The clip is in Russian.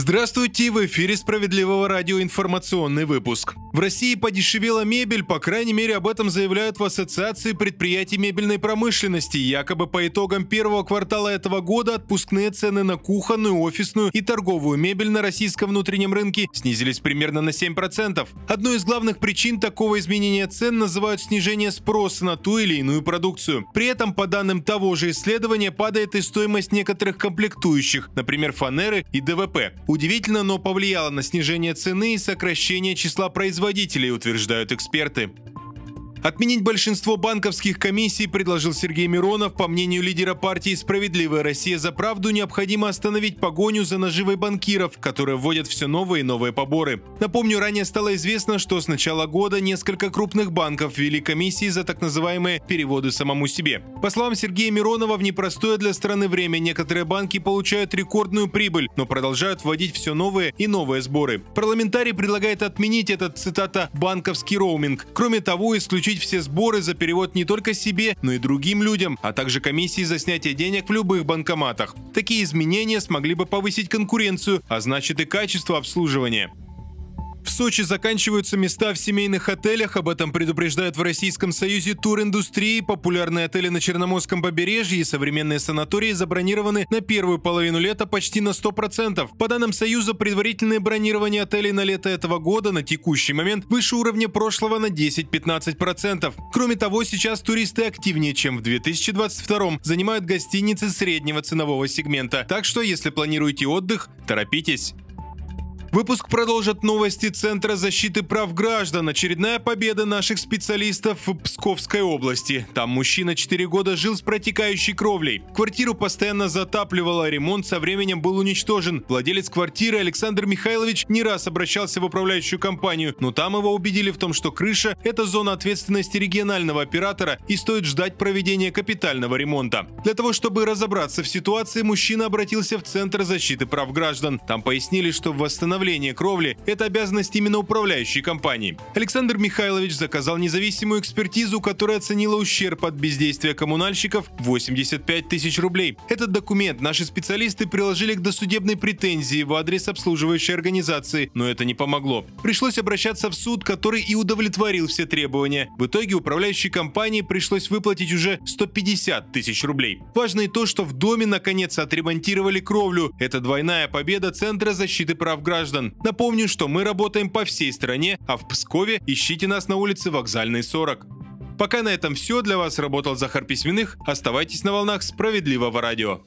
Здравствуйте, в эфире Справедливого радио информационный выпуск. В России подешевела мебель, по крайней мере об этом заявляют в Ассоциации предприятий мебельной промышленности. Якобы по итогам первого квартала этого года отпускные цены на кухонную, офисную и торговую мебель на российском внутреннем рынке снизились примерно на 7%. Одной из главных причин такого изменения цен называют снижение спроса на ту или иную продукцию. При этом, по данным того же исследования, падает и стоимость некоторых комплектующих, например, фанеры и ДВП. Удивительно, но повлияло на снижение цены и сокращение числа производителей, утверждают эксперты. Отменить большинство банковских комиссий предложил Сергей Миронов. По мнению лидера партии «Справедливая Россия за правду» необходимо остановить погоню за наживой банкиров, которые вводят все новые и новые поборы. Напомню, ранее стало известно, что с начала года несколько крупных банков ввели комиссии за так называемые переводы самому себе. По словам Сергея Миронова, в непростое для страны время некоторые банки получают рекордную прибыль, но продолжают вводить все новые и новые сборы. Парламентарий предлагает отменить этот, цитата, «банковский роуминг». Кроме того, исключить получить все сборы за перевод не только себе, но и другим людям, а также комиссии за снятие денег в любых банкоматах. Такие изменения смогли бы повысить конкуренцию, а значит и качество обслуживания. В Сочи заканчиваются места в семейных отелях. Об этом предупреждают в Российском союзе туриндустрии. Популярные отели на Черноморском побережье и современные санатории забронированы на первую половину лета почти на 100%. По данным Союза, предварительное бронирование отелей на лето этого года на текущий момент выше уровня прошлого на 10-15%. Кроме того, сейчас туристы активнее, чем в 2022 занимают гостиницы среднего ценового сегмента. Так что, если планируете отдых, торопитесь. Выпуск продолжат новости Центра защиты прав граждан. Очередная победа наших специалистов в Псковской области. Там мужчина 4 года жил с протекающей кровлей. Квартиру постоянно затапливало, ремонт со временем был уничтожен. Владелец квартиры Александр Михайлович не раз обращался в управляющую компанию, но там его убедили в том, что крыша – это зона ответственности регионального оператора и стоит ждать проведения капитального ремонта. Для того, чтобы разобраться в ситуации, мужчина обратился в Центр защиты прав граждан. Там пояснили, что в восстановлении восстановление кровли – это обязанность именно управляющей компании. Александр Михайлович заказал независимую экспертизу, которая оценила ущерб от бездействия коммунальщиков 85 тысяч рублей. Этот документ наши специалисты приложили к досудебной претензии в адрес обслуживающей организации, но это не помогло. Пришлось обращаться в суд, который и удовлетворил все требования. В итоге управляющей компании пришлось выплатить уже 150 тысяч рублей. Важно и то, что в доме наконец отремонтировали кровлю. Это двойная победа Центра защиты прав граждан граждан. Напомню, что мы работаем по всей стране, а в Пскове ищите нас на улице Вокзальной 40. Пока на этом все. Для вас работал Захар Письменных. Оставайтесь на волнах справедливого радио.